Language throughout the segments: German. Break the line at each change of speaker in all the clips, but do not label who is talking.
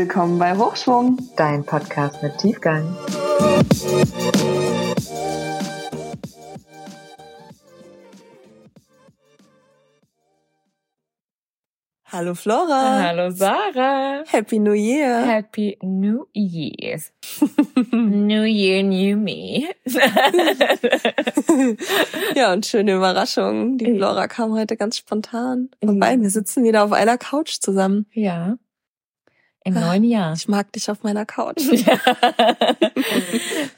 Willkommen bei Hochschwung,
dein Podcast mit Tiefgang.
Hallo Flora.
Hallo Sarah.
Happy New Year.
Happy New Year. new Year, New Me.
ja, und schöne Überraschung. Die Flora kam heute ganz spontan vorbei. Wir sitzen wieder auf einer Couch zusammen.
Ja. Im ah, neuen Jahr.
Ich mag dich auf meiner Couch.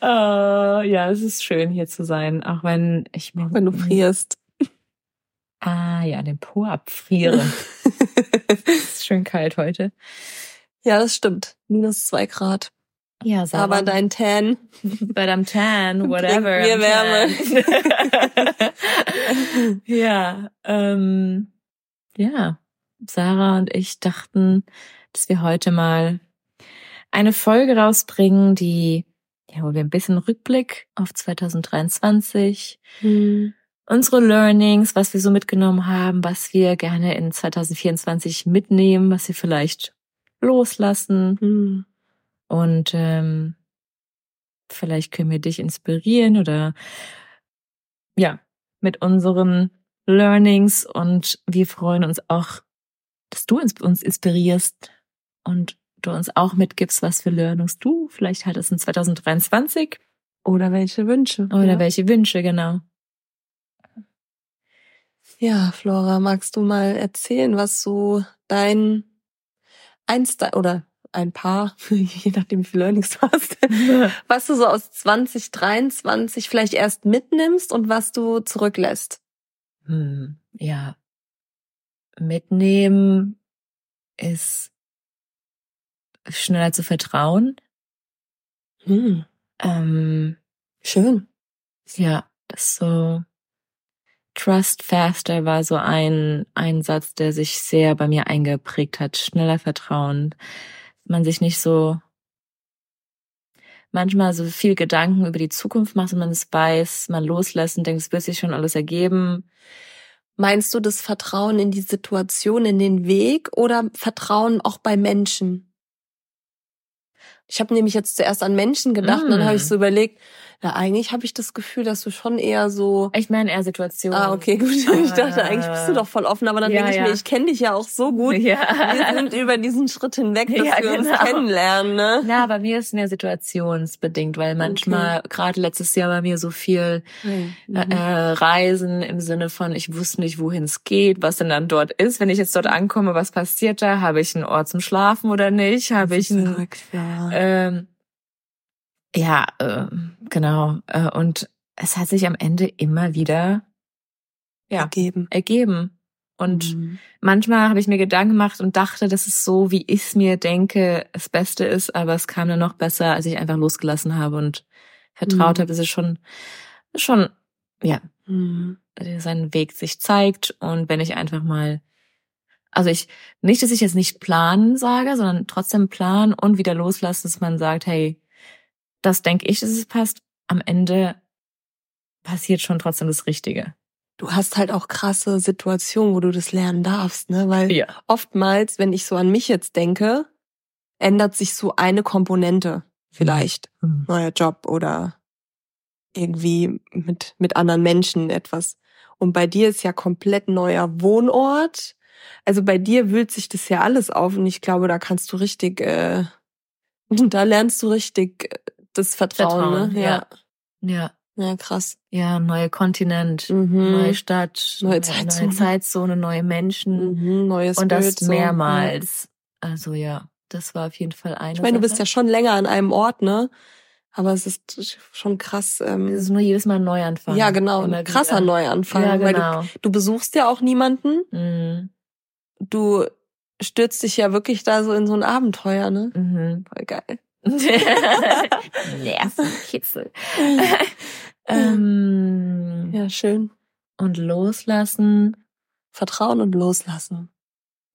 Ja. oh, ja, es ist schön hier zu sein, auch wenn ich
mir. Wenn du frierst.
Ah, ja, den Po abfrieren. es ist schön kalt heute.
Ja, das stimmt. Minus zwei Grad.
Ja,
Sarah. Aber dein Tan.
But I'm tan, whatever.
Mir
Wärme. ja, ähm, ja. Sarah und ich dachten, dass wir heute mal eine Folge rausbringen, die, ja, wo wir ein bisschen Rückblick auf 2023, hm. unsere Learnings, was wir so mitgenommen haben, was wir gerne in 2024 mitnehmen, was wir vielleicht loslassen. Hm. Und ähm, vielleicht können wir dich inspirieren oder ja, mit unseren Learnings und wir freuen uns auch, dass du uns inspirierst und du uns auch mitgibst, was für Learnings du vielleicht hattest in 2023.
Oder welche Wünsche.
Oder ja. welche Wünsche, genau.
Ja, Flora, magst du mal erzählen, was so dein eins oder ein paar, je nachdem wie viele Learnings du hast, was du so aus 2023 vielleicht erst mitnimmst und was du zurücklässt?
Hm, ja. Mitnehmen ist schneller zu vertrauen.
Hm. Ähm, Schön.
Ja, das so Trust faster war so ein, ein Satz, der sich sehr bei mir eingeprägt hat. Schneller Vertrauen. Man sich nicht so manchmal so viel Gedanken über die Zukunft macht und man es weiß, man loslässt und denkt, es wird sich schon alles ergeben.
Meinst du das Vertrauen in die Situation, in den Weg oder Vertrauen auch bei Menschen? Ich habe nämlich jetzt zuerst an Menschen gedacht mm. und dann habe ich mm. so überlegt, na, eigentlich habe ich das Gefühl, dass du schon eher so.
Ich meine eher Situationen.
Ah, okay, gut. Ich dachte, eigentlich bist du doch voll offen, aber dann ja, denke ich ja. mir, ich kenne dich ja auch so gut. Ja. Wir sind über diesen Schritt hinweg, dass ja, wir genau. uns kennenlernen, ne?
Ja, bei mir ist mehr situationsbedingt, weil manchmal, okay. gerade letztes Jahr bei mir so viel mhm. äh, Reisen im Sinne von, ich wusste nicht, wohin es geht, was denn dann dort ist. Wenn ich jetzt dort ankomme, was passiert da? Habe ich einen Ort zum Schlafen oder nicht? Habe ich einen, verrückt, ja. ähm, ja, äh, genau. Äh, und es hat sich am Ende immer wieder
ja, ergeben.
ergeben. Und mhm. manchmal habe ich mir Gedanken gemacht und dachte, dass es so, wie ich es mir denke, das Beste ist, aber es kam dann noch besser, als ich einfach losgelassen habe und vertraut mhm. habe, dass es schon, schon, ja, mhm. seinen Weg sich zeigt. Und wenn ich einfach mal, also ich, nicht, dass ich jetzt nicht planen sage, sondern trotzdem planen und wieder loslassen, dass man sagt, hey, das denke ich, dass es passt. Am Ende passiert schon trotzdem das Richtige.
Du hast halt auch krasse Situationen, wo du das lernen darfst, ne? Weil ja. oftmals, wenn ich so an mich jetzt denke, ändert sich so eine Komponente vielleicht. Mhm. Neuer Job oder irgendwie mit, mit anderen Menschen etwas. Und bei dir ist ja komplett neuer Wohnort. Also bei dir wühlt sich das ja alles auf und ich glaube, da kannst du richtig, äh, da lernst du richtig äh, das Vertrauen, Vertrauen ne?
Ja. ja.
Ja, krass.
Ja, neue Kontinent, mhm. neue Stadt, neue Zeitzone, neue, Zeitzone, neue Menschen.
Mhm, neues
Und das mehrmals. Ja. Also ja, das war auf jeden Fall eine.
Ich meine, Sache. du bist ja schon länger an einem Ort, ne? Aber es ist schon krass. Ähm,
es ist nur jedes Mal ein Neuanfang.
Ja, genau. Ein krasser wieder. Neuanfang. Ja, genau. Weil du, du besuchst ja auch niemanden. Mhm. Du stürzt dich ja wirklich da so in so ein Abenteuer, ne?
Mhm.
Voll geil.
Nervenkitzel. ähm,
ja, schön.
Und loslassen.
Vertrauen und loslassen.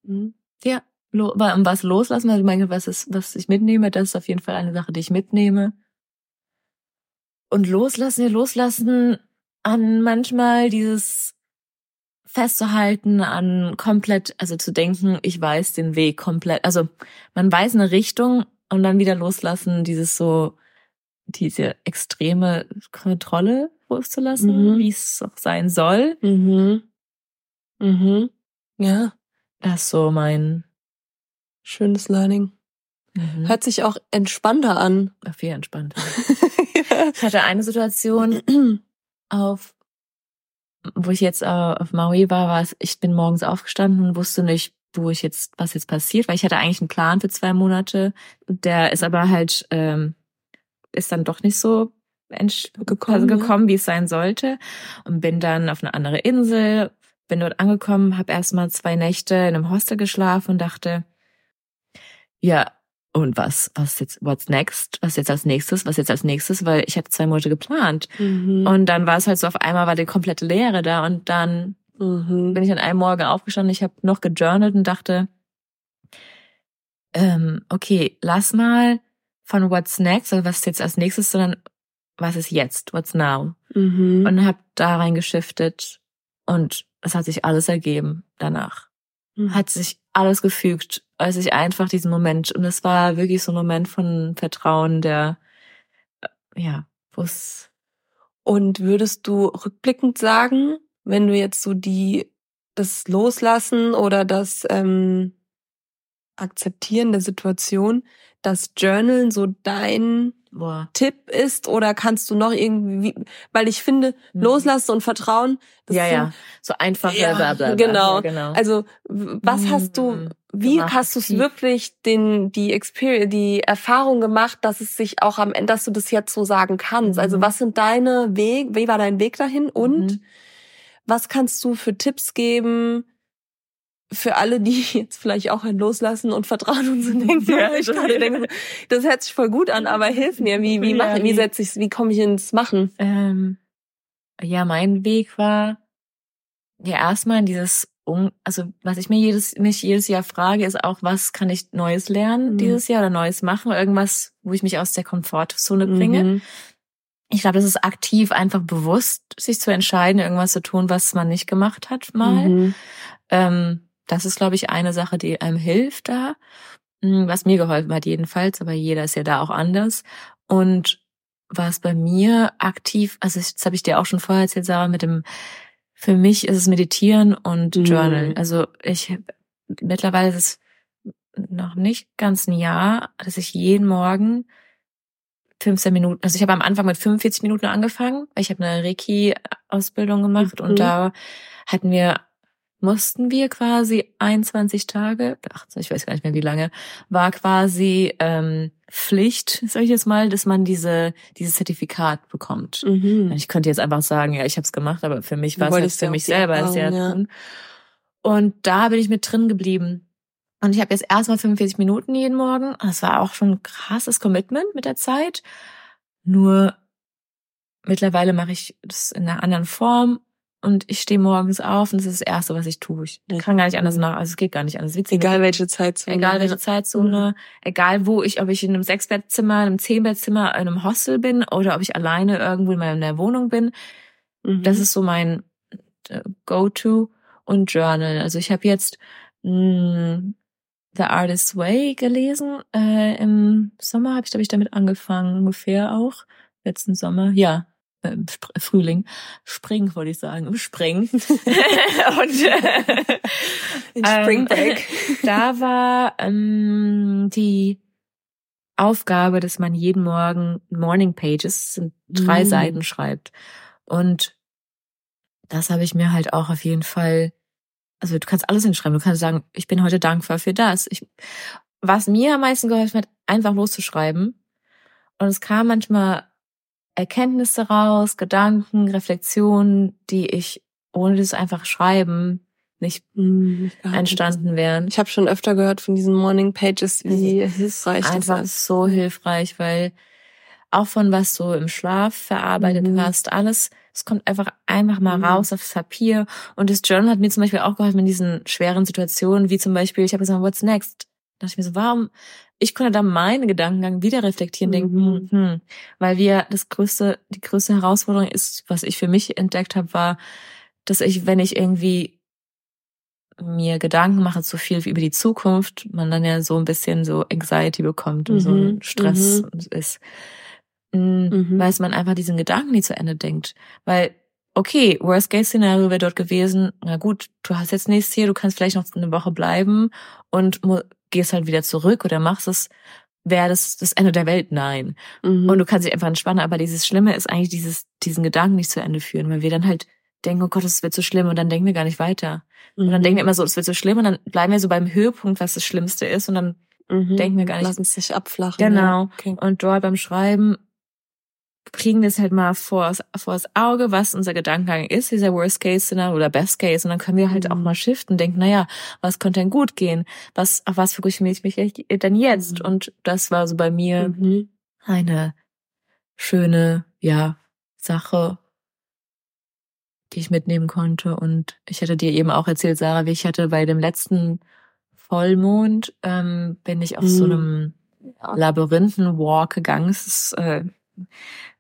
Mhm. Ja, lo was loslassen, also meine, was ist, was ich mitnehme, das ist auf jeden Fall eine Sache, die ich mitnehme. Und loslassen, ja, loslassen an manchmal dieses festzuhalten, an komplett, also zu denken, ich weiß den Weg komplett. Also man weiß eine Richtung und dann wieder loslassen, dieses so, diese extreme Kontrolle loszulassen, mhm. wie es auch sein soll.
Mhm. Mhm. Ja.
Das ist so mein
schönes Learning. Mhm. Hört sich auch entspannter an.
Viel entspannter. ja. Ich hatte eine Situation auf wo ich jetzt äh, auf Maui war, war es, ich bin morgens aufgestanden und wusste nicht, wo ich jetzt, was jetzt passiert, weil ich hatte eigentlich einen Plan für zwei Monate. Der ist aber halt, ähm, ist dann doch nicht so gekommen, also gekommen, wie es sein sollte. Und bin dann auf eine andere Insel, bin dort angekommen, habe erstmal zwei Nächte in einem Hostel geschlafen und dachte, ja, und was, was jetzt, what's next? Was jetzt als nächstes? Was jetzt als nächstes? Weil ich hatte zwei Monate geplant. Mhm. Und dann war es halt so, auf einmal war die komplette Leere da und dann mhm. bin ich an einem Morgen aufgestanden, ich habe noch gejournalt und dachte, ähm, okay, lass mal von what's next, also was jetzt als nächstes, sondern was ist jetzt, what's now? Mhm. Und habe da reingeschiftet und es hat sich alles ergeben danach. Mhm. Hat sich alles gefügt, als ich einfach diesen Moment, und es war wirklich so ein Moment von Vertrauen, der, äh, ja, wo.
Und würdest du rückblickend sagen, wenn du jetzt so die, das Loslassen oder das ähm, Akzeptieren der Situation, dass Journalen so dein Boah. Tipp ist oder kannst du noch irgendwie, weil ich finde, mhm. loslassen und vertrauen.
ja, so, ja, so einfach.
Ja, bla, bla, bla, genau. Ja, genau. Also was mhm. hast du, wie gemacht, hast du es wirklich den die Experience, die Erfahrung gemacht, dass es sich auch am Ende, dass du das jetzt so sagen kannst? Also, mhm. Also was sind deine Weg, wie war dein Weg dahin und mhm. Was kannst du für Tipps geben? für alle, die jetzt vielleicht auch ein Loslassen und Vertrauen und so denken, ja, ich gerade denke, das hört sich voll gut an, aber hilf mir, wie, wie mache, wie setze ich, wie komme ich ins Machen?
Ähm, ja, mein Weg war ja erstmal in dieses, also was ich mir jedes, mich jedes Jahr frage, ist auch, was kann ich Neues lernen mhm. dieses Jahr oder Neues machen, irgendwas, wo ich mich aus der Komfortzone bringe. Mhm. Ich glaube, das ist aktiv einfach bewusst, sich zu entscheiden, irgendwas zu tun, was man nicht gemacht hat mal. Mhm. Ähm, das ist, glaube ich, eine Sache, die einem hilft da, hm, was mir geholfen hat jedenfalls, aber jeder ist ja da auch anders. Und was bei mir aktiv, also das habe ich dir auch schon vorher erzählt, Sarah, mit dem, für mich ist es Meditieren und mhm. Journal. Also ich, mittlerweile ist es noch nicht ganz ein Jahr, dass ich jeden Morgen 15 Minuten, also ich habe am Anfang mit 45 Minuten angefangen, weil ich habe eine Reiki-Ausbildung gemacht mhm. und da hatten wir mussten wir quasi 21 Tage, 18, ich weiß gar nicht mehr wie lange, war quasi ähm, Pflicht, sag ich jetzt mal, dass man diese dieses Zertifikat bekommt. Mhm. Ich könnte jetzt einfach sagen, ja, ich habe es gemacht, aber für mich war es halt für mich selber sehr ja. Und da bin ich mit drin geblieben. Und ich habe jetzt erstmal 45 Minuten jeden Morgen. Das war auch schon ein krasses Commitment mit der Zeit. Nur mittlerweile mache ich das in einer anderen Form und ich stehe morgens auf und das ist das Erste, was ich tue. Ich kann gar nicht anders nach, also es geht gar nicht anders.
Witzig. Egal welche Zeitzone.
Egal welche Zeitzone, mhm. egal wo ich, ob ich in einem Sechsbettzimmer, einem Zehnbettzimmer, in einem Hostel bin oder ob ich alleine irgendwo in meiner Wohnung bin. Mhm. Das ist so mein äh, Go-To und Journal. Also ich habe jetzt mh, mm, The Artist's Way gelesen. Äh, Im Sommer habe ich, glaube ich, damit angefangen, ungefähr auch. Letzten Sommer, ja äh, Frühling, Spring wollte ich sagen, Spring. und äh,
In Spring ähm, Break.
Ähm, da war ähm, die Aufgabe, dass man jeden Morgen Morning Pages, sind drei mm. Seiten schreibt. Und das habe ich mir halt auch auf jeden Fall, also du kannst alles hinschreiben. Du kannst sagen, ich bin heute dankbar für das. Ich, was mir am meisten geholfen hat, einfach loszuschreiben. Und es kam manchmal Erkenntnisse raus, Gedanken, Reflexionen, die ich ohne das einfach schreiben nicht mm, entstanden wären.
Ich habe schon öfter gehört von diesen Morning Pages, wie hilfreich
das ist. Einfach so hilfreich, weil auch von was du im Schlaf verarbeitet mhm. hast, alles, es kommt einfach einfach mal mhm. raus aufs Papier. Und das Journal hat mir zum Beispiel auch geholfen in diesen schweren Situationen, wie zum Beispiel, ich habe gesagt, what's next? Da dachte ich mir so, warum, ich konnte da meine Gedankengang wieder reflektieren, denken, mhm. hm, weil wir das größte, die größte Herausforderung ist, was ich für mich entdeckt habe, war, dass ich, wenn ich irgendwie mir Gedanken mache zu viel über die Zukunft, man dann ja so ein bisschen so Anxiety bekommt und mhm. so ein Stress mhm. ist, mhm. weil man einfach diesen Gedanken nie zu Ende denkt. Weil, okay, Worst-Case-Szenario wäre dort gewesen, na gut, du hast jetzt nächstes Jahr, du kannst vielleicht noch eine Woche bleiben und gehst halt wieder zurück oder machst es, wäre das das Ende der Welt? Nein. Mhm. Und du kannst dich einfach entspannen, aber dieses Schlimme ist eigentlich dieses, diesen Gedanken nicht zu Ende führen, weil wir dann halt denken, oh Gott, es wird so schlimm und dann denken wir gar nicht weiter. Mhm. Und dann denken wir immer so, es wird so schlimm und dann bleiben wir so beim Höhepunkt, was das Schlimmste ist und dann mhm. denken wir gar nicht.
Lassen es sich abflachen.
Genau. Ja. Okay. Und dort beim Schreiben kriegen es halt mal vor, vor das Auge, was unser Gedankengang ist, dieser Worst Case Szenario oder Best Case. Und dann können wir halt mhm. auch mal shiften, und denken, naja, was könnte denn gut gehen? Was, auf was fokussiere ich mich denn jetzt? Mhm. Und das war so bei mir mhm. eine schöne, ja, Sache, die ich mitnehmen konnte. Und ich hatte dir eben auch erzählt, Sarah, wie ich hatte bei dem letzten Vollmond, ähm, bin ich auf mhm. so einem Labyrinthenwalk gegangen. Es ist, äh,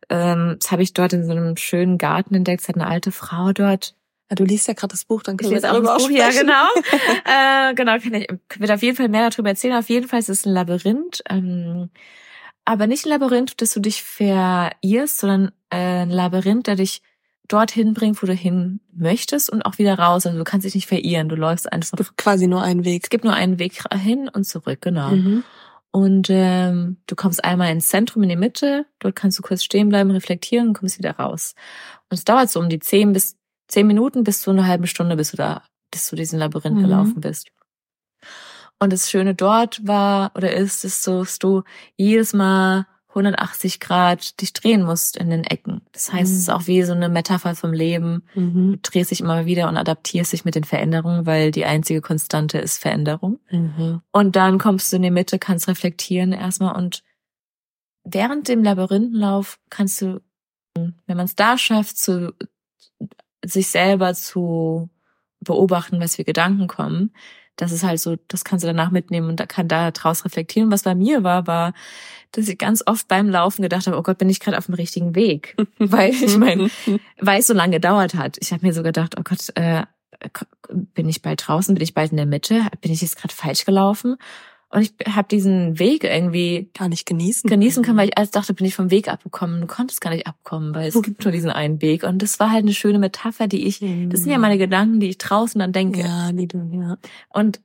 ähm, das habe ich dort in so einem schönen Garten entdeckt. Es hat eine alte Frau dort.
Ja, du liest ja gerade das Buch, dann können
wir darüber auch sprechen. Ja, genau. äh, genau, kann ich wird auf jeden Fall mehr darüber erzählen. Auf jeden Fall ist es ein Labyrinth. Ähm, aber nicht ein Labyrinth, dass du dich verirrst, sondern äh, ein Labyrinth, der dich dorthin bringt, wo du hin möchtest und auch wieder raus. Also du kannst dich nicht verirren. Du läufst einfach.
Es gibt quasi nur einen Weg.
Es gibt nur einen Weg hin und zurück, genau. Mhm. Und ähm, du kommst einmal ins Zentrum in die Mitte, dort kannst du kurz stehen bleiben, reflektieren und kommst wieder raus. Und es dauert so um die zehn bis zehn Minuten bis zu einer halben Stunde, bis du da, bis du diesen Labyrinth mhm. gelaufen bist. Und das Schöne dort war oder ist, ist so, dass du jedes Mal 180 Grad dich drehen musst in den Ecken. Das heißt, mhm. es ist mhm. auch wie so eine Metapher vom Leben. Mhm. Du drehst dich immer wieder und adaptierst dich mit den Veränderungen, weil die einzige Konstante ist Veränderung. Mhm. Und dann kommst du in die Mitte, kannst reflektieren erstmal und während dem Labyrinthenlauf kannst du, wenn man es da schafft, zu sich selber zu beobachten, was für Gedanken kommen, das ist halt so, das kannst du danach mitnehmen und da kann da draus reflektieren. Was bei mir war, war, dass ich ganz oft beim Laufen gedacht habe, oh Gott, bin ich gerade auf dem richtigen Weg? weil ich meine, weil es so lange gedauert hat. Ich habe mir so gedacht, oh Gott, äh, bin ich bald draußen, bin ich bald in der Mitte, bin ich jetzt gerade falsch gelaufen? Und ich habe diesen Weg irgendwie
gar nicht genießen
genießen können, weil ich als dachte, bin ich vom Weg abgekommen. Du konntest gar nicht abkommen, weil es gibt nur diesen einen Weg. Und das war halt eine schöne Metapher, die ich, das sind ja meine Gedanken, die ich draußen dann denke.
Ja, die du, ja.
Und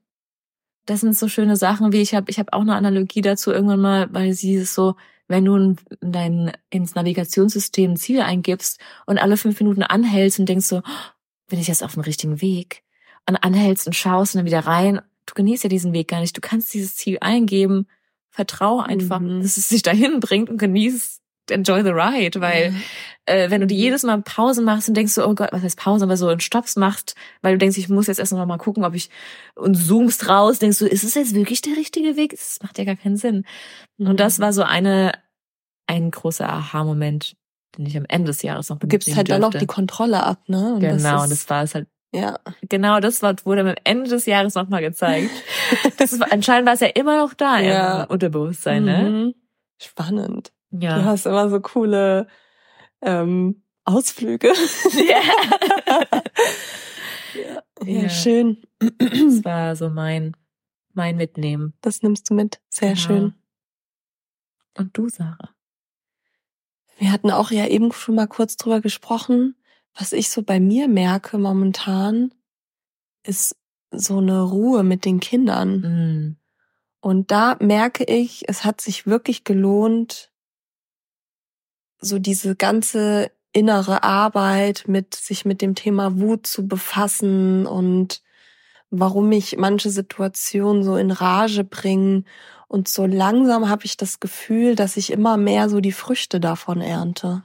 das sind so schöne Sachen, wie ich habe, ich habe auch eine Analogie dazu irgendwann mal, weil sie ist so, wenn du in dein ins Navigationssystem ein Ziel eingibst und alle fünf Minuten anhältst und denkst so, oh, bin ich jetzt auf dem richtigen Weg? Und anhältst und schaust und dann wieder rein du genießt ja diesen Weg gar nicht. Du kannst dieses Ziel eingeben, vertrau einfach, mhm. dass es sich dahin bringt und genieß, enjoy the ride, weil mhm. äh, wenn du die jedes Mal Pause machst und denkst so, oh Gott, was heißt Pause, aber so einen Stops machst, weil du denkst, ich muss jetzt erst noch mal gucken, ob ich und zoomst raus, denkst du, ist es jetzt wirklich der richtige Weg? Das macht ja gar keinen Sinn. Mhm. Und das war so eine ein großer Aha-Moment, den ich am Ende des Jahres noch
Du gibst halt dann auch die Kontrolle ab, ne?
Und genau, das, ist, das war es halt ja. Genau, das wurde am Ende des Jahres nochmal gezeigt. das war, anscheinend war es ja immer noch da ja. im Unterbewusstsein, ne? Mhm.
Spannend. Ja. Du hast immer so coole ähm, Ausflüge. Ja. ja. ja. schön.
Das war so mein, mein Mitnehmen.
Das nimmst du mit. Sehr genau. schön.
Und du, Sarah?
Wir hatten auch ja eben schon mal kurz drüber gesprochen, was ich so bei mir merke momentan, ist so eine Ruhe mit den Kindern. Mhm. Und da merke ich, es hat sich wirklich gelohnt, so diese ganze innere Arbeit mit sich mit dem Thema Wut zu befassen und warum mich manche Situationen so in Rage bringen. Und so langsam habe ich das Gefühl, dass ich immer mehr so die Früchte davon ernte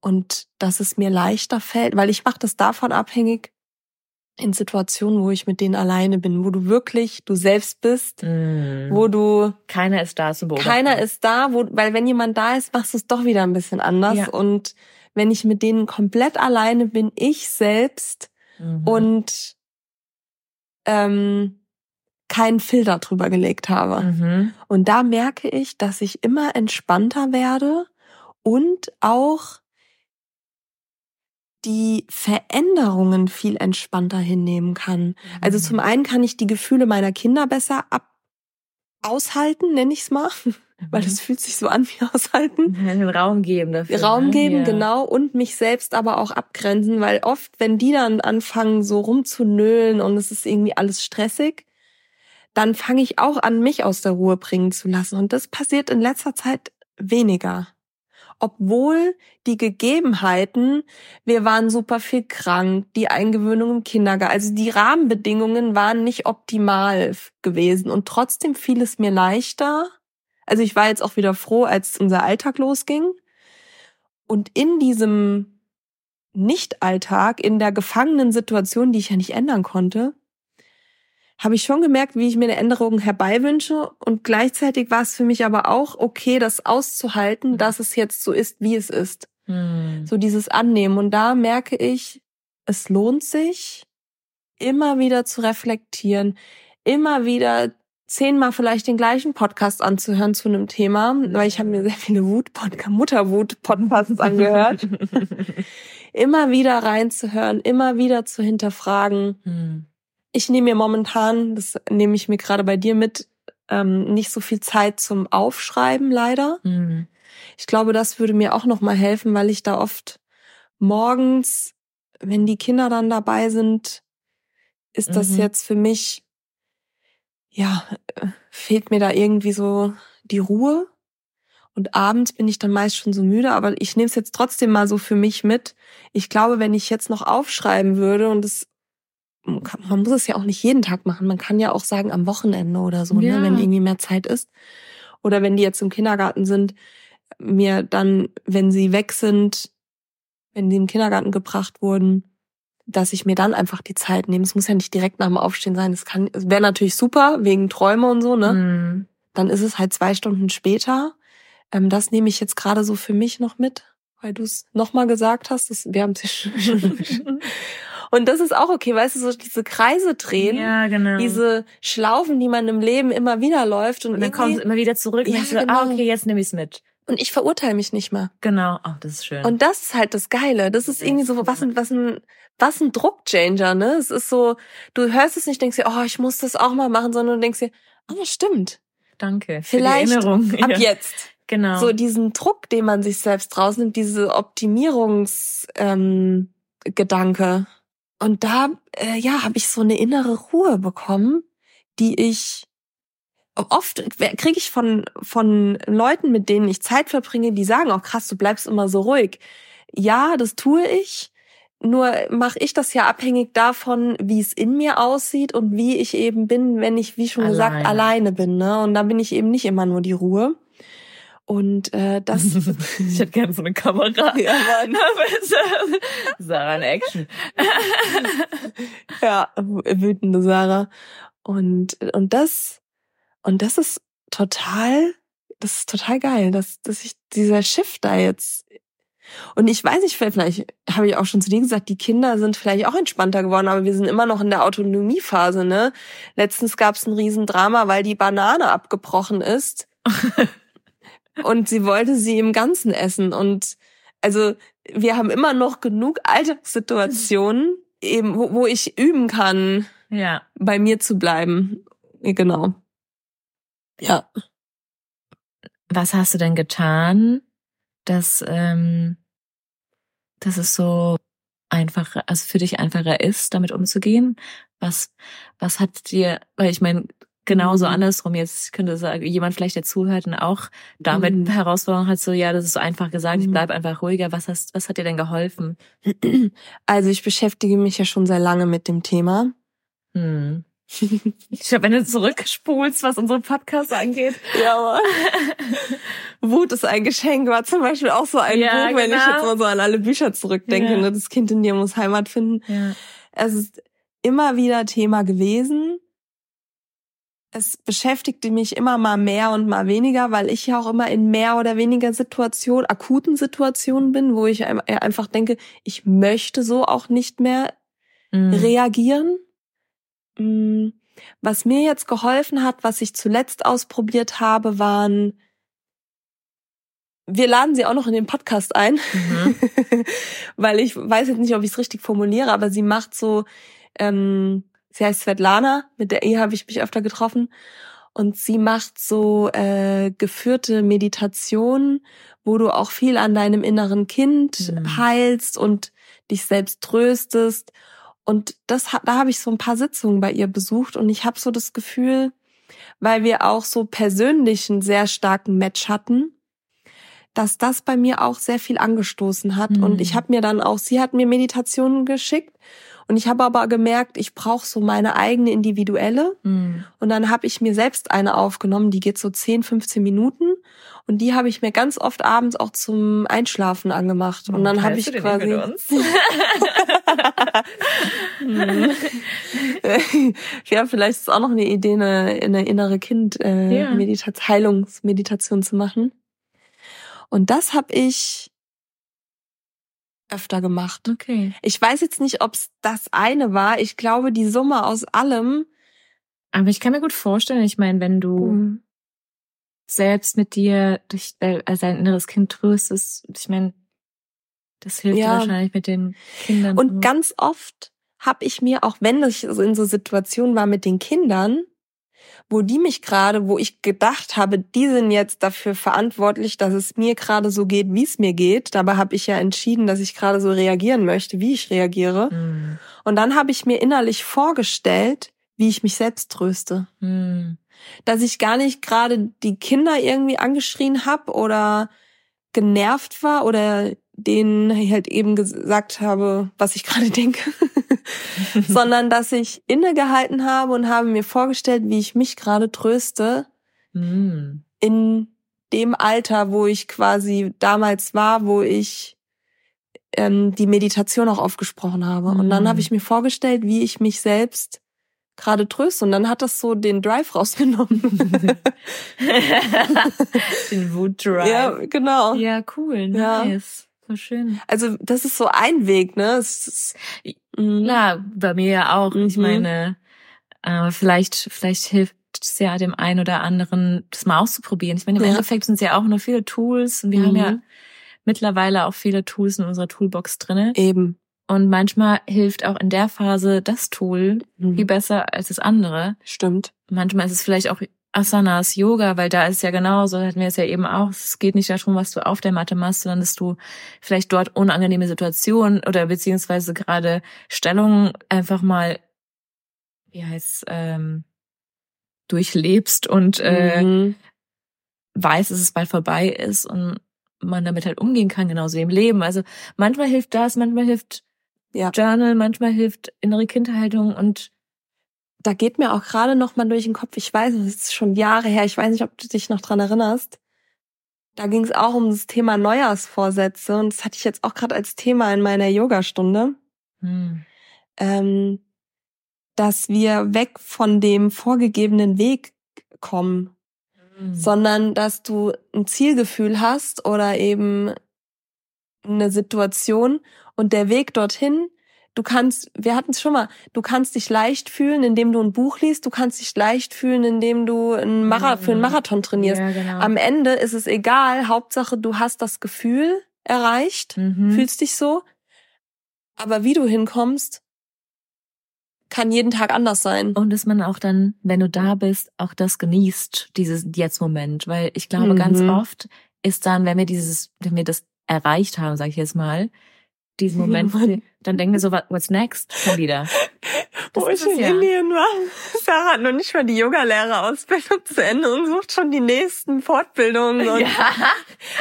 und dass es mir leichter fällt, weil ich mache das davon abhängig in Situationen, wo ich mit denen alleine bin, wo du wirklich du selbst bist, mm. wo du
keiner ist da zu beobachten.
Keiner ist da, wo weil wenn jemand da ist, machst du es doch wieder ein bisschen anders ja. und wenn ich mit denen komplett alleine bin, ich selbst mhm. und ähm, keinen Filter drüber gelegt habe. Mhm. Und da merke ich, dass ich immer entspannter werde und auch die Veränderungen viel entspannter hinnehmen kann. Also mhm. zum einen kann ich die Gefühle meiner Kinder besser ab aushalten, nenne ich es mal, weil das mhm. fühlt sich so an wie aushalten.
Den Raum geben dafür.
Raum ne? geben, ja. genau, und mich selbst aber auch abgrenzen, weil oft, wenn die dann anfangen, so rumzunölen und es ist irgendwie alles stressig, dann fange ich auch an, mich aus der Ruhe bringen zu lassen. Und das passiert in letzter Zeit weniger obwohl die Gegebenheiten, wir waren super viel krank, die Eingewöhnung im Kindergarten, also die Rahmenbedingungen waren nicht optimal gewesen und trotzdem fiel es mir leichter. Also ich war jetzt auch wieder froh, als unser Alltag losging. Und in diesem Nicht-Alltag, in der gefangenen Situation, die ich ja nicht ändern konnte, habe ich schon gemerkt, wie ich mir eine Änderung herbeiwünsche. Und gleichzeitig war es für mich aber auch okay, das auszuhalten, dass es jetzt so ist, wie es ist. Hm. So dieses Annehmen. Und da merke ich, es lohnt sich, immer wieder zu reflektieren, immer wieder zehnmal vielleicht den gleichen Podcast anzuhören zu einem Thema, weil ich habe mir sehr viele Wut Mutterwut Podcasts angehört. immer wieder reinzuhören, immer wieder zu hinterfragen. Hm ich nehme mir momentan, das nehme ich mir gerade bei dir mit, ähm, nicht so viel Zeit zum Aufschreiben leider. Mhm. Ich glaube, das würde mir auch noch mal helfen, weil ich da oft morgens, wenn die Kinder dann dabei sind, ist das mhm. jetzt für mich, ja, äh, fehlt mir da irgendwie so die Ruhe. Und abends bin ich dann meist schon so müde, aber ich nehme es jetzt trotzdem mal so für mich mit. Ich glaube, wenn ich jetzt noch aufschreiben würde und es man muss es ja auch nicht jeden Tag machen. Man kann ja auch sagen am Wochenende oder so, ja. ne, wenn irgendwie mehr Zeit ist. Oder wenn die jetzt im Kindergarten sind, mir dann, wenn sie weg sind, wenn die im Kindergarten gebracht wurden, dass ich mir dann einfach die Zeit nehme. Es muss ja nicht direkt nach dem Aufstehen sein. Es kann, es wäre natürlich super wegen Träume und so, ne? Mhm. Dann ist es halt zwei Stunden später. Ähm, das nehme ich jetzt gerade so für mich noch mit, weil du es nochmal gesagt hast. Das, wir haben es ja schon. Und das ist auch okay, weißt du, so diese Kreise drehen,
ja, genau.
diese Schlaufen, die man im Leben immer wieder läuft.
Und, und dann kommt es immer wieder zurück ja, und ah, genau. ah, okay, jetzt nehme ich's mit.
Und ich verurteile mich nicht mehr.
Genau, oh, das ist schön.
Und das ist halt das Geile. Das ist irgendwie so, was ein, was ein, was ein Druckchanger, ne? Es ist so, du hörst es nicht, denkst dir, oh, ich muss das auch mal machen, sondern du denkst dir, oh, stimmt.
Danke.
Vielleicht
Erinnerung.
ab ja. jetzt.
Genau.
So diesen Druck, den man sich selbst rausnimmt, diese Optimierungsgedanke. Ähm, Gedanke. Und da, äh, ja, habe ich so eine innere Ruhe bekommen, die ich oft kriege ich von von Leuten, mit denen ich Zeit verbringe, die sagen auch krass, du bleibst immer so ruhig. Ja, das tue ich. Nur mache ich das ja abhängig davon, wie es in mir aussieht und wie ich eben bin, wenn ich, wie schon alleine. gesagt, alleine bin. Ne? Und da bin ich eben nicht immer nur die Ruhe. Und äh, das.
ich hätte gerne so eine Kamera.
Ja, Mann.
Sarah in Action.
ja, wütende Sarah. Und, und das, und das ist total, das ist total geil, dass, dass ich dieser Shift da jetzt. Und ich weiß nicht, vielleicht habe ich auch schon zu dir gesagt, die Kinder sind vielleicht auch entspannter geworden, aber wir sind immer noch in der Autonomiephase, ne? Letztens gab es ein Riesendrama, weil die Banane abgebrochen ist und sie wollte sie im Ganzen essen. Und also wir haben immer noch genug Alltagssituationen, eben, wo, wo ich üben kann,
ja.
bei mir zu bleiben. Genau. Ja.
Was hast du denn getan, dass, ähm, dass es so einfacher, also für dich einfacher ist, damit umzugehen? Was, was hat dir, weil ich meine, genauso mhm. andersrum. Jetzt könnte sagen, jemand vielleicht, der zuhört und auch damit mhm. Herausforderungen hat, so, ja, das ist so einfach gesagt, mhm. ich bleib einfach ruhiger. Was hast, was hat dir denn geholfen?
Also ich beschäftige mich ja schon sehr lange mit dem Thema.
Hm. Ich glaube, wenn du zurückspulst, was unsere Podcasts angeht.
Ja, Mann. Wut ist ein Geschenk war zum Beispiel auch so ein ja, Buch, wenn ich genau. jetzt mal so an alle Bücher zurückdenke. Ja. Ne? Das Kind in dir muss Heimat finden.
Ja.
Es ist immer wieder Thema gewesen es beschäftigte mich immer mal mehr und mal weniger, weil ich ja auch immer in mehr oder weniger Situationen, akuten Situationen bin, wo ich einfach denke, ich möchte so auch nicht mehr mhm. reagieren. Mm, was mir jetzt geholfen hat, was ich zuletzt ausprobiert habe, waren wir laden sie auch noch in den Podcast ein, mhm. weil ich weiß jetzt nicht, ob ich es richtig formuliere, aber sie macht so, ähm, sie heißt Svetlana, mit der Ehe habe ich mich öfter getroffen und sie macht so äh, geführte Meditationen, wo du auch viel an deinem inneren Kind mhm. heilst und dich selbst tröstest. Und das da habe ich so ein paar Sitzungen bei ihr besucht und ich habe so das Gefühl, weil wir auch so persönlich einen sehr starken Match hatten, dass das bei mir auch sehr viel angestoßen hat. Mhm. Und ich habe mir dann auch, sie hat mir Meditationen geschickt und ich habe aber gemerkt, ich brauche so meine eigene individuelle. Mhm. Und dann habe ich mir selbst eine aufgenommen, die geht so 10, 15 Minuten. Und die habe ich mir ganz oft abends auch zum Einschlafen angemacht. Und dann habe ich quasi. ja, vielleicht ist auch noch eine Idee, eine, eine innere Kind äh, ja. Meditation, zu machen. Und das habe ich öfter gemacht.
Okay.
Ich weiß jetzt nicht, ob es das eine war. Ich glaube, die Summe aus allem.
Aber ich kann mir gut vorstellen, ich meine, wenn du mhm. selbst mit dir durch äh, also dein inneres Kind tröstest, ich meine, das hilft ja. wahrscheinlich mit den Kindern.
Und auch. ganz oft habe ich mir, auch wenn ich in so Situationen war mit den Kindern, wo die mich gerade, wo ich gedacht habe, die sind jetzt dafür verantwortlich, dass es mir gerade so geht, wie es mir geht. Dabei habe ich ja entschieden, dass ich gerade so reagieren möchte, wie ich reagiere. Mhm. Und dann habe ich mir innerlich vorgestellt, wie ich mich selbst tröste. Mhm. Dass ich gar nicht gerade die Kinder irgendwie angeschrien habe oder genervt war oder denen halt eben gesagt habe, was ich gerade denke, sondern dass ich innegehalten habe und habe mir vorgestellt, wie ich mich gerade tröste mm. in dem Alter, wo ich quasi damals war, wo ich ähm, die Meditation auch aufgesprochen habe. Mm. Und dann habe mm. ich mir vorgestellt, wie ich mich selbst gerade tröste. Und dann hat das so den Drive rausgenommen.
den Wut-Drive.
Ja, genau.
Ja, cool. Nice. Ja. So schön.
Also das ist so ein Weg, ne? Ist,
mhm. Klar, bei mir ja auch. Mhm. Ich meine, äh, vielleicht, vielleicht hilft es ja dem einen oder anderen, das mal auszuprobieren. Ich meine, im ja. Endeffekt sind es ja auch nur viele Tools und wir mhm. haben ja mhm. mittlerweile auch viele Tools in unserer Toolbox drinne.
Eben.
Und manchmal hilft auch in der Phase das Tool mhm. viel besser als das andere.
Stimmt.
Manchmal ist es vielleicht auch Asanas, Yoga, weil da ist ja genauso, hatten wir es ja eben auch, es geht nicht darum, was du auf der Matte machst, sondern dass du vielleicht dort unangenehme Situationen oder beziehungsweise gerade Stellungen einfach mal, wie heißt ähm, durchlebst und äh, mhm. weiß, dass es bald vorbei ist und man damit halt umgehen kann, genauso wie im Leben. Also manchmal hilft das, manchmal hilft ja. Journal, manchmal hilft innere Kindhaltung und
da geht mir auch gerade noch mal durch den Kopf, ich weiß, es ist schon Jahre her, ich weiß nicht, ob du dich noch dran erinnerst. Da ging es auch um das Thema Neujahrsvorsätze und das hatte ich jetzt auch gerade als Thema in meiner Yogastunde. Hm. Ähm, dass wir weg von dem vorgegebenen Weg kommen, hm. sondern dass du ein Zielgefühl hast oder eben eine Situation und der Weg dorthin Du kannst, wir hatten es schon mal, du kannst dich leicht fühlen, indem du ein Buch liest, du kannst dich leicht fühlen, indem du einen Mara für einen Marathon trainierst. Ja, genau. Am Ende ist es egal, Hauptsache du hast das Gefühl erreicht, mhm. fühlst dich so. Aber wie du hinkommst, kann jeden Tag anders sein.
Und dass man auch dann, wenn du da bist, auch das genießt, dieses Jetzt-Moment. Weil ich glaube, mhm. ganz oft ist dann, wenn wir dieses, wenn wir das erreicht haben, sage ich jetzt mal, diesen Moment, dann denken wir so, what's next? Schon wieder.
Das Wo ich in ja. Indien war, Sarah hat noch nicht mal die Yogalehrerausbildung zu Ende und sucht schon die nächsten Fortbildungen. Und ja.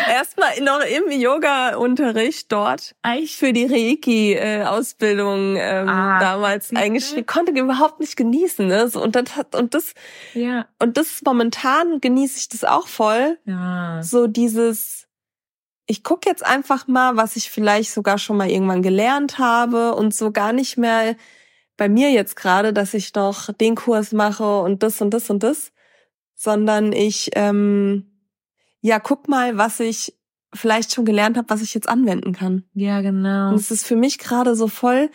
Erstmal noch im Yoga-Unterricht dort Eich. für die Reiki-Ausbildung ähm, ah, damals eingeschrieben. Konnte überhaupt nicht genießen. Ne? Und das hat und das ja. und das momentan genieße ich das auch voll.
Ja.
So dieses ich gucke jetzt einfach mal, was ich vielleicht sogar schon mal irgendwann gelernt habe und so gar nicht mehr bei mir jetzt gerade, dass ich noch den Kurs mache und das und das und das, sondern ich ähm, ja guck mal, was ich vielleicht schon gelernt habe, was ich jetzt anwenden kann.
Ja, genau.
Und es ist für mich gerade so voll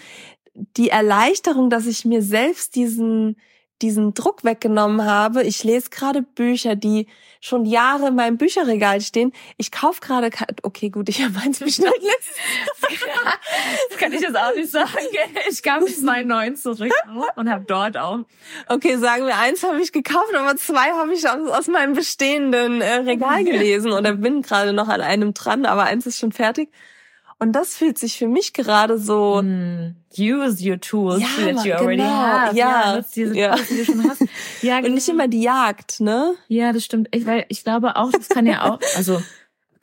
die Erleichterung, dass ich mir selbst diesen diesen Druck weggenommen habe. Ich lese gerade Bücher, die schon Jahre in meinem Bücherregal stehen. Ich kaufe gerade, okay, gut, ich habe eins bestellt.
das kann ich jetzt auch nicht sagen. Ich gab es meinen neuen zurück und habe dort auch.
Okay, sagen wir, eins habe ich gekauft, aber zwei habe ich aus, aus meinem bestehenden äh, Regal gelesen oder bin gerade noch an einem dran, aber eins ist schon fertig. Und das fühlt sich für mich gerade so.
Mm, use your tools ja, that you already genau. have.
Ja, ja, diese ja. Tools, die du schon hast. Ja. Und nicht genau. immer die Jagd, ne?
Ja, das stimmt. Ich, weil ich glaube auch, das kann ja auch, also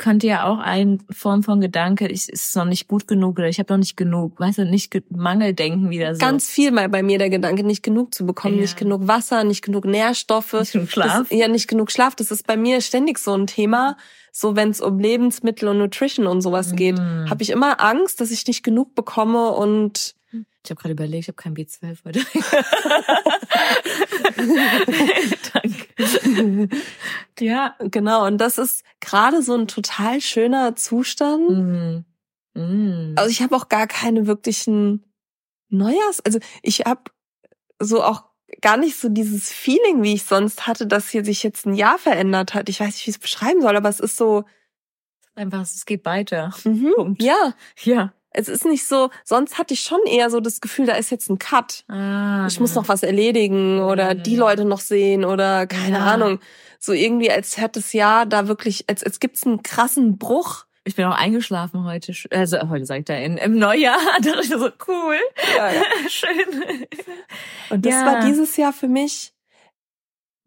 könnte ja auch eine Form von Gedanke, ich ist noch nicht gut genug oder ich habe noch nicht genug, weißt du, nicht Mangeldenken wieder so.
Ganz viel mal bei mir der Gedanke, nicht genug zu bekommen, ja. nicht genug Wasser, nicht genug Nährstoffe,
nicht genug Schlaf.
Das, ja, nicht genug Schlaf. Das ist bei mir ständig so ein Thema so wenn es um Lebensmittel und Nutrition und sowas geht, mm. habe ich immer Angst, dass ich nicht genug bekomme und
ich habe gerade überlegt, ich habe kein B12 heute.
Danke. Ja, genau. Und das ist gerade so ein total schöner Zustand. Mm. Mm. Also ich habe auch gar keine wirklichen Neujahrs. Also ich habe so auch gar nicht so dieses Feeling, wie ich sonst hatte, dass hier sich jetzt ein Jahr verändert hat. Ich weiß nicht, wie ich es beschreiben soll, aber es ist so
einfach, es geht weiter.
Mhm. Punkt. Ja,
ja.
Es ist nicht so, sonst hatte ich schon eher so das Gefühl, da ist jetzt ein Cut. Ah, ich muss noch was erledigen oder die Leute noch sehen oder keine ja. Ahnung. So irgendwie, als hätte es ja da wirklich, als, als gibt's einen krassen Bruch
ich bin auch eingeschlafen heute, also heute sagt er in, im Neujahr. Da dachte ich so, cool. Ja, ja. Schön.
Und das war dieses Jahr für mich,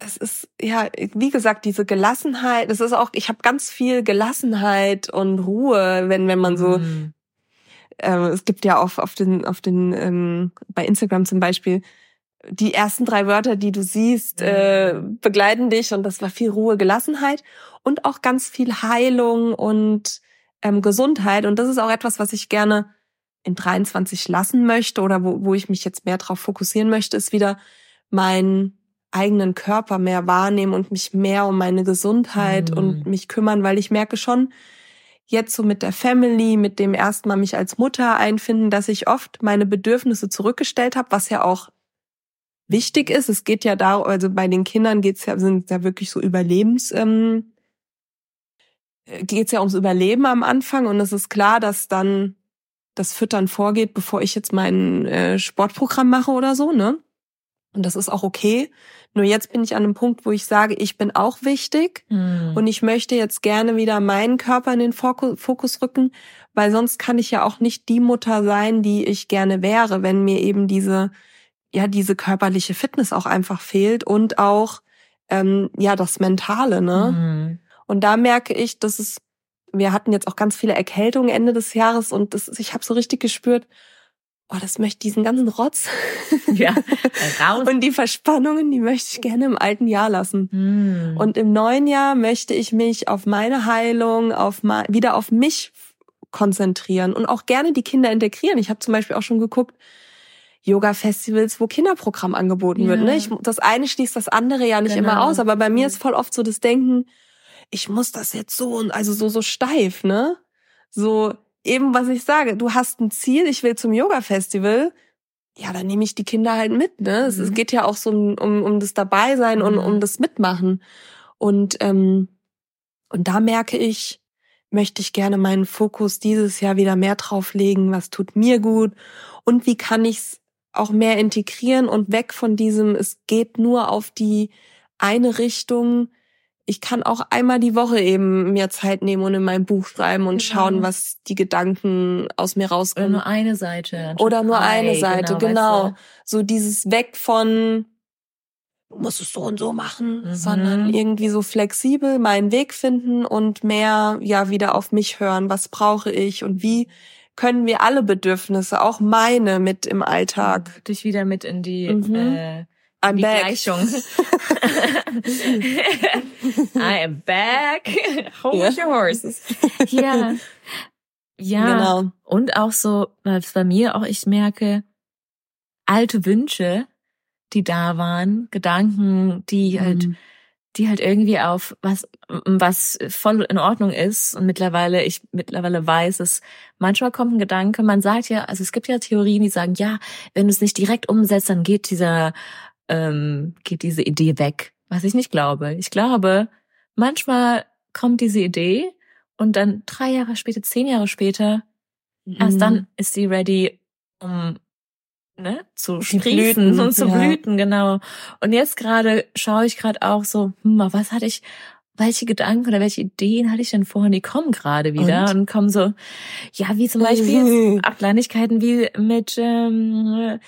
es ist, ja, wie gesagt, diese Gelassenheit, das ist auch, ich habe ganz viel Gelassenheit und Ruhe, wenn, wenn man so, mhm. Äh, es gibt ja auf, auf den, auf den, ähm, bei Instagram zum Beispiel, die ersten drei Wörter, die du siehst, äh, mhm. begleiten dich und das war viel Ruhe, Gelassenheit und auch ganz viel Heilung und ähm, Gesundheit. Und das ist auch etwas, was ich gerne in 23 lassen möchte oder wo, wo ich mich jetzt mehr darauf fokussieren möchte, ist wieder meinen eigenen Körper mehr wahrnehmen und mich mehr um meine Gesundheit mhm. und mich kümmern, weil ich merke schon, jetzt so mit der Family, mit dem erstmal mich als Mutter einfinden, dass ich oft meine Bedürfnisse zurückgestellt habe, was ja auch wichtig ist. Es geht ja da, also bei den Kindern geht's ja, sind ja wirklich so Überlebens, ähm, geht es ja ums Überleben am Anfang und es ist klar, dass dann das Füttern vorgeht, bevor ich jetzt mein äh, Sportprogramm mache oder so, ne? Und das ist auch okay. Nur jetzt bin ich an einem Punkt, wo ich sage, ich bin auch wichtig mhm. und ich möchte jetzt gerne wieder meinen Körper in den Fokus rücken, weil sonst kann ich ja auch nicht die Mutter sein, die ich gerne wäre, wenn mir eben diese ja diese körperliche Fitness auch einfach fehlt und auch ähm, ja das Mentale, ne? Mhm. Und da merke ich, dass es, wir hatten jetzt auch ganz viele Erkältungen Ende des Jahres und das, ich habe so richtig gespürt, oh, das möchte diesen ganzen Rotz.
Ja,
raus. und die Verspannungen, die möchte ich gerne im alten Jahr lassen. Mm. Und im neuen Jahr möchte ich mich auf meine Heilung, auf mal, wieder auf mich konzentrieren und auch gerne die Kinder integrieren. Ich habe zum Beispiel auch schon geguckt, Yoga-Festivals, wo Kinderprogramm angeboten ja. wird. Ne? Ich, das eine schließt das andere ja nicht genau. immer aus, aber bei mir ist voll oft so das Denken, ich muss das jetzt so und also so, so steif, ne? So eben, was ich sage, du hast ein Ziel, ich will zum Yoga-Festival, ja, dann nehme ich die Kinder halt mit, ne? Mhm. Es, geht ja auch so um, um, um das Dabeisein mhm. und um das Mitmachen. Und, ähm, und da merke ich, möchte ich gerne meinen Fokus dieses Jahr wieder mehr drauf legen, was tut mir gut und wie kann ich es auch mehr integrieren und weg von diesem, es geht nur auf die eine Richtung, ich kann auch einmal die Woche eben mir Zeit nehmen und in mein Buch schreiben und genau. schauen, was die Gedanken aus mir rauskommen.
Oder nur eine Seite.
Oder nur eine Seite, genau. genau. So dieses Weg von, du musst es so und so machen, mhm. sondern irgendwie so flexibel meinen Weg finden und mehr, ja, wieder auf mich hören. Was brauche ich und wie können wir alle Bedürfnisse, auch meine, mit im Alltag.
Dich wieder mit in die, mhm. äh, I'm die back. Gleichung. I am back. Hold yeah. your horses. Ja. Ja. Genau. Und auch so, was bei mir auch ich merke, alte Wünsche, die da waren, Gedanken, die halt, mhm. die halt irgendwie auf was, was voll in Ordnung ist. Und mittlerweile, ich mittlerweile weiß, dass manchmal kommt ein Gedanke, man sagt ja, also es gibt ja Theorien, die sagen, ja, wenn du es nicht direkt umsetzt, dann geht dieser ähm, geht diese Idee weg. Was ich nicht glaube. Ich glaube, manchmal kommt diese Idee und dann drei Jahre später, zehn Jahre später, mhm. erst dann mhm. ist sie ready, um ne, zu Die sprießen Blüten, und zu ja. blüten, genau. Und jetzt gerade schaue ich gerade auch so, hm, was hatte ich, welche Gedanken oder welche Ideen hatte ich denn vorhin, die kommen gerade wieder und, und kommen so, ja, wie zum Beispiel auch Kleinigkeiten wie mit ähm,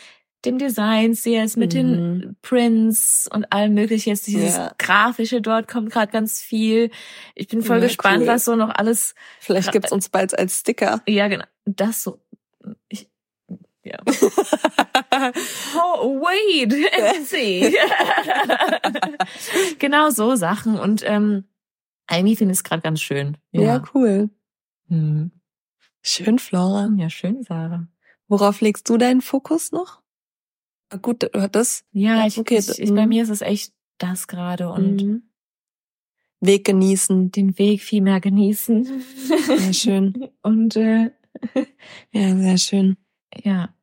dem Design, jetzt mit mhm. den Prints und allem möglichen. Jetzt dieses ja. Grafische dort kommt gerade ganz viel. Ich bin voll ja, gespannt, cool. was so noch alles.
Vielleicht gibt's uns bald als Sticker.
Ja, genau. Das so. Ich, ja. oh, wait see. genau so Sachen. Und ähm, Amy findet es gerade ganz schön.
Ja, ja cool. Hm. Schön, Flora.
Ja, schön, Sarah.
Worauf legst du deinen Fokus noch? Gut, das?
Ja, ich, okay. ich, ich, bei mhm. mir ist es echt das gerade und mhm.
Weg genießen.
Den Weg viel mehr genießen.
Sehr schön.
Und äh,
ja, sehr schön.
Ja.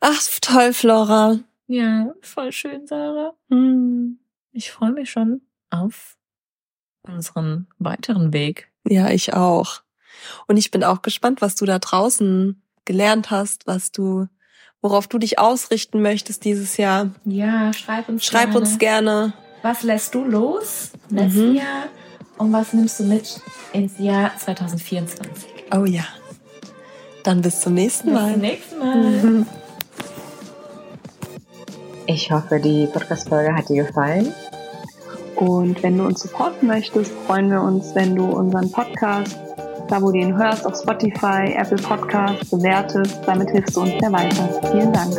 Ach, toll, Flora.
Ja, voll schön, Sarah. Hm. Ich freue mich schon auf unseren weiteren Weg.
Ja, ich auch. Und ich bin auch gespannt, was du da draußen gelernt hast, was du worauf du dich ausrichten möchtest dieses Jahr.
Ja, schreib uns
schreib
gerne.
uns gerne.
Was lässt du los letztes mhm. Jahr und was nimmst du mit ins Jahr 2024?
Oh ja. Dann bis zum nächsten Mal.
Bis zum nächsten Mal.
Ich hoffe, die Podcast-Folge hat dir gefallen. Und wenn du uns supporten möchtest, freuen wir uns, wenn du unseren Podcast da wo du ihn hörst, auf Spotify, Apple Podcasts, bewertest. Damit hilfst du uns sehr weiter. Vielen Dank.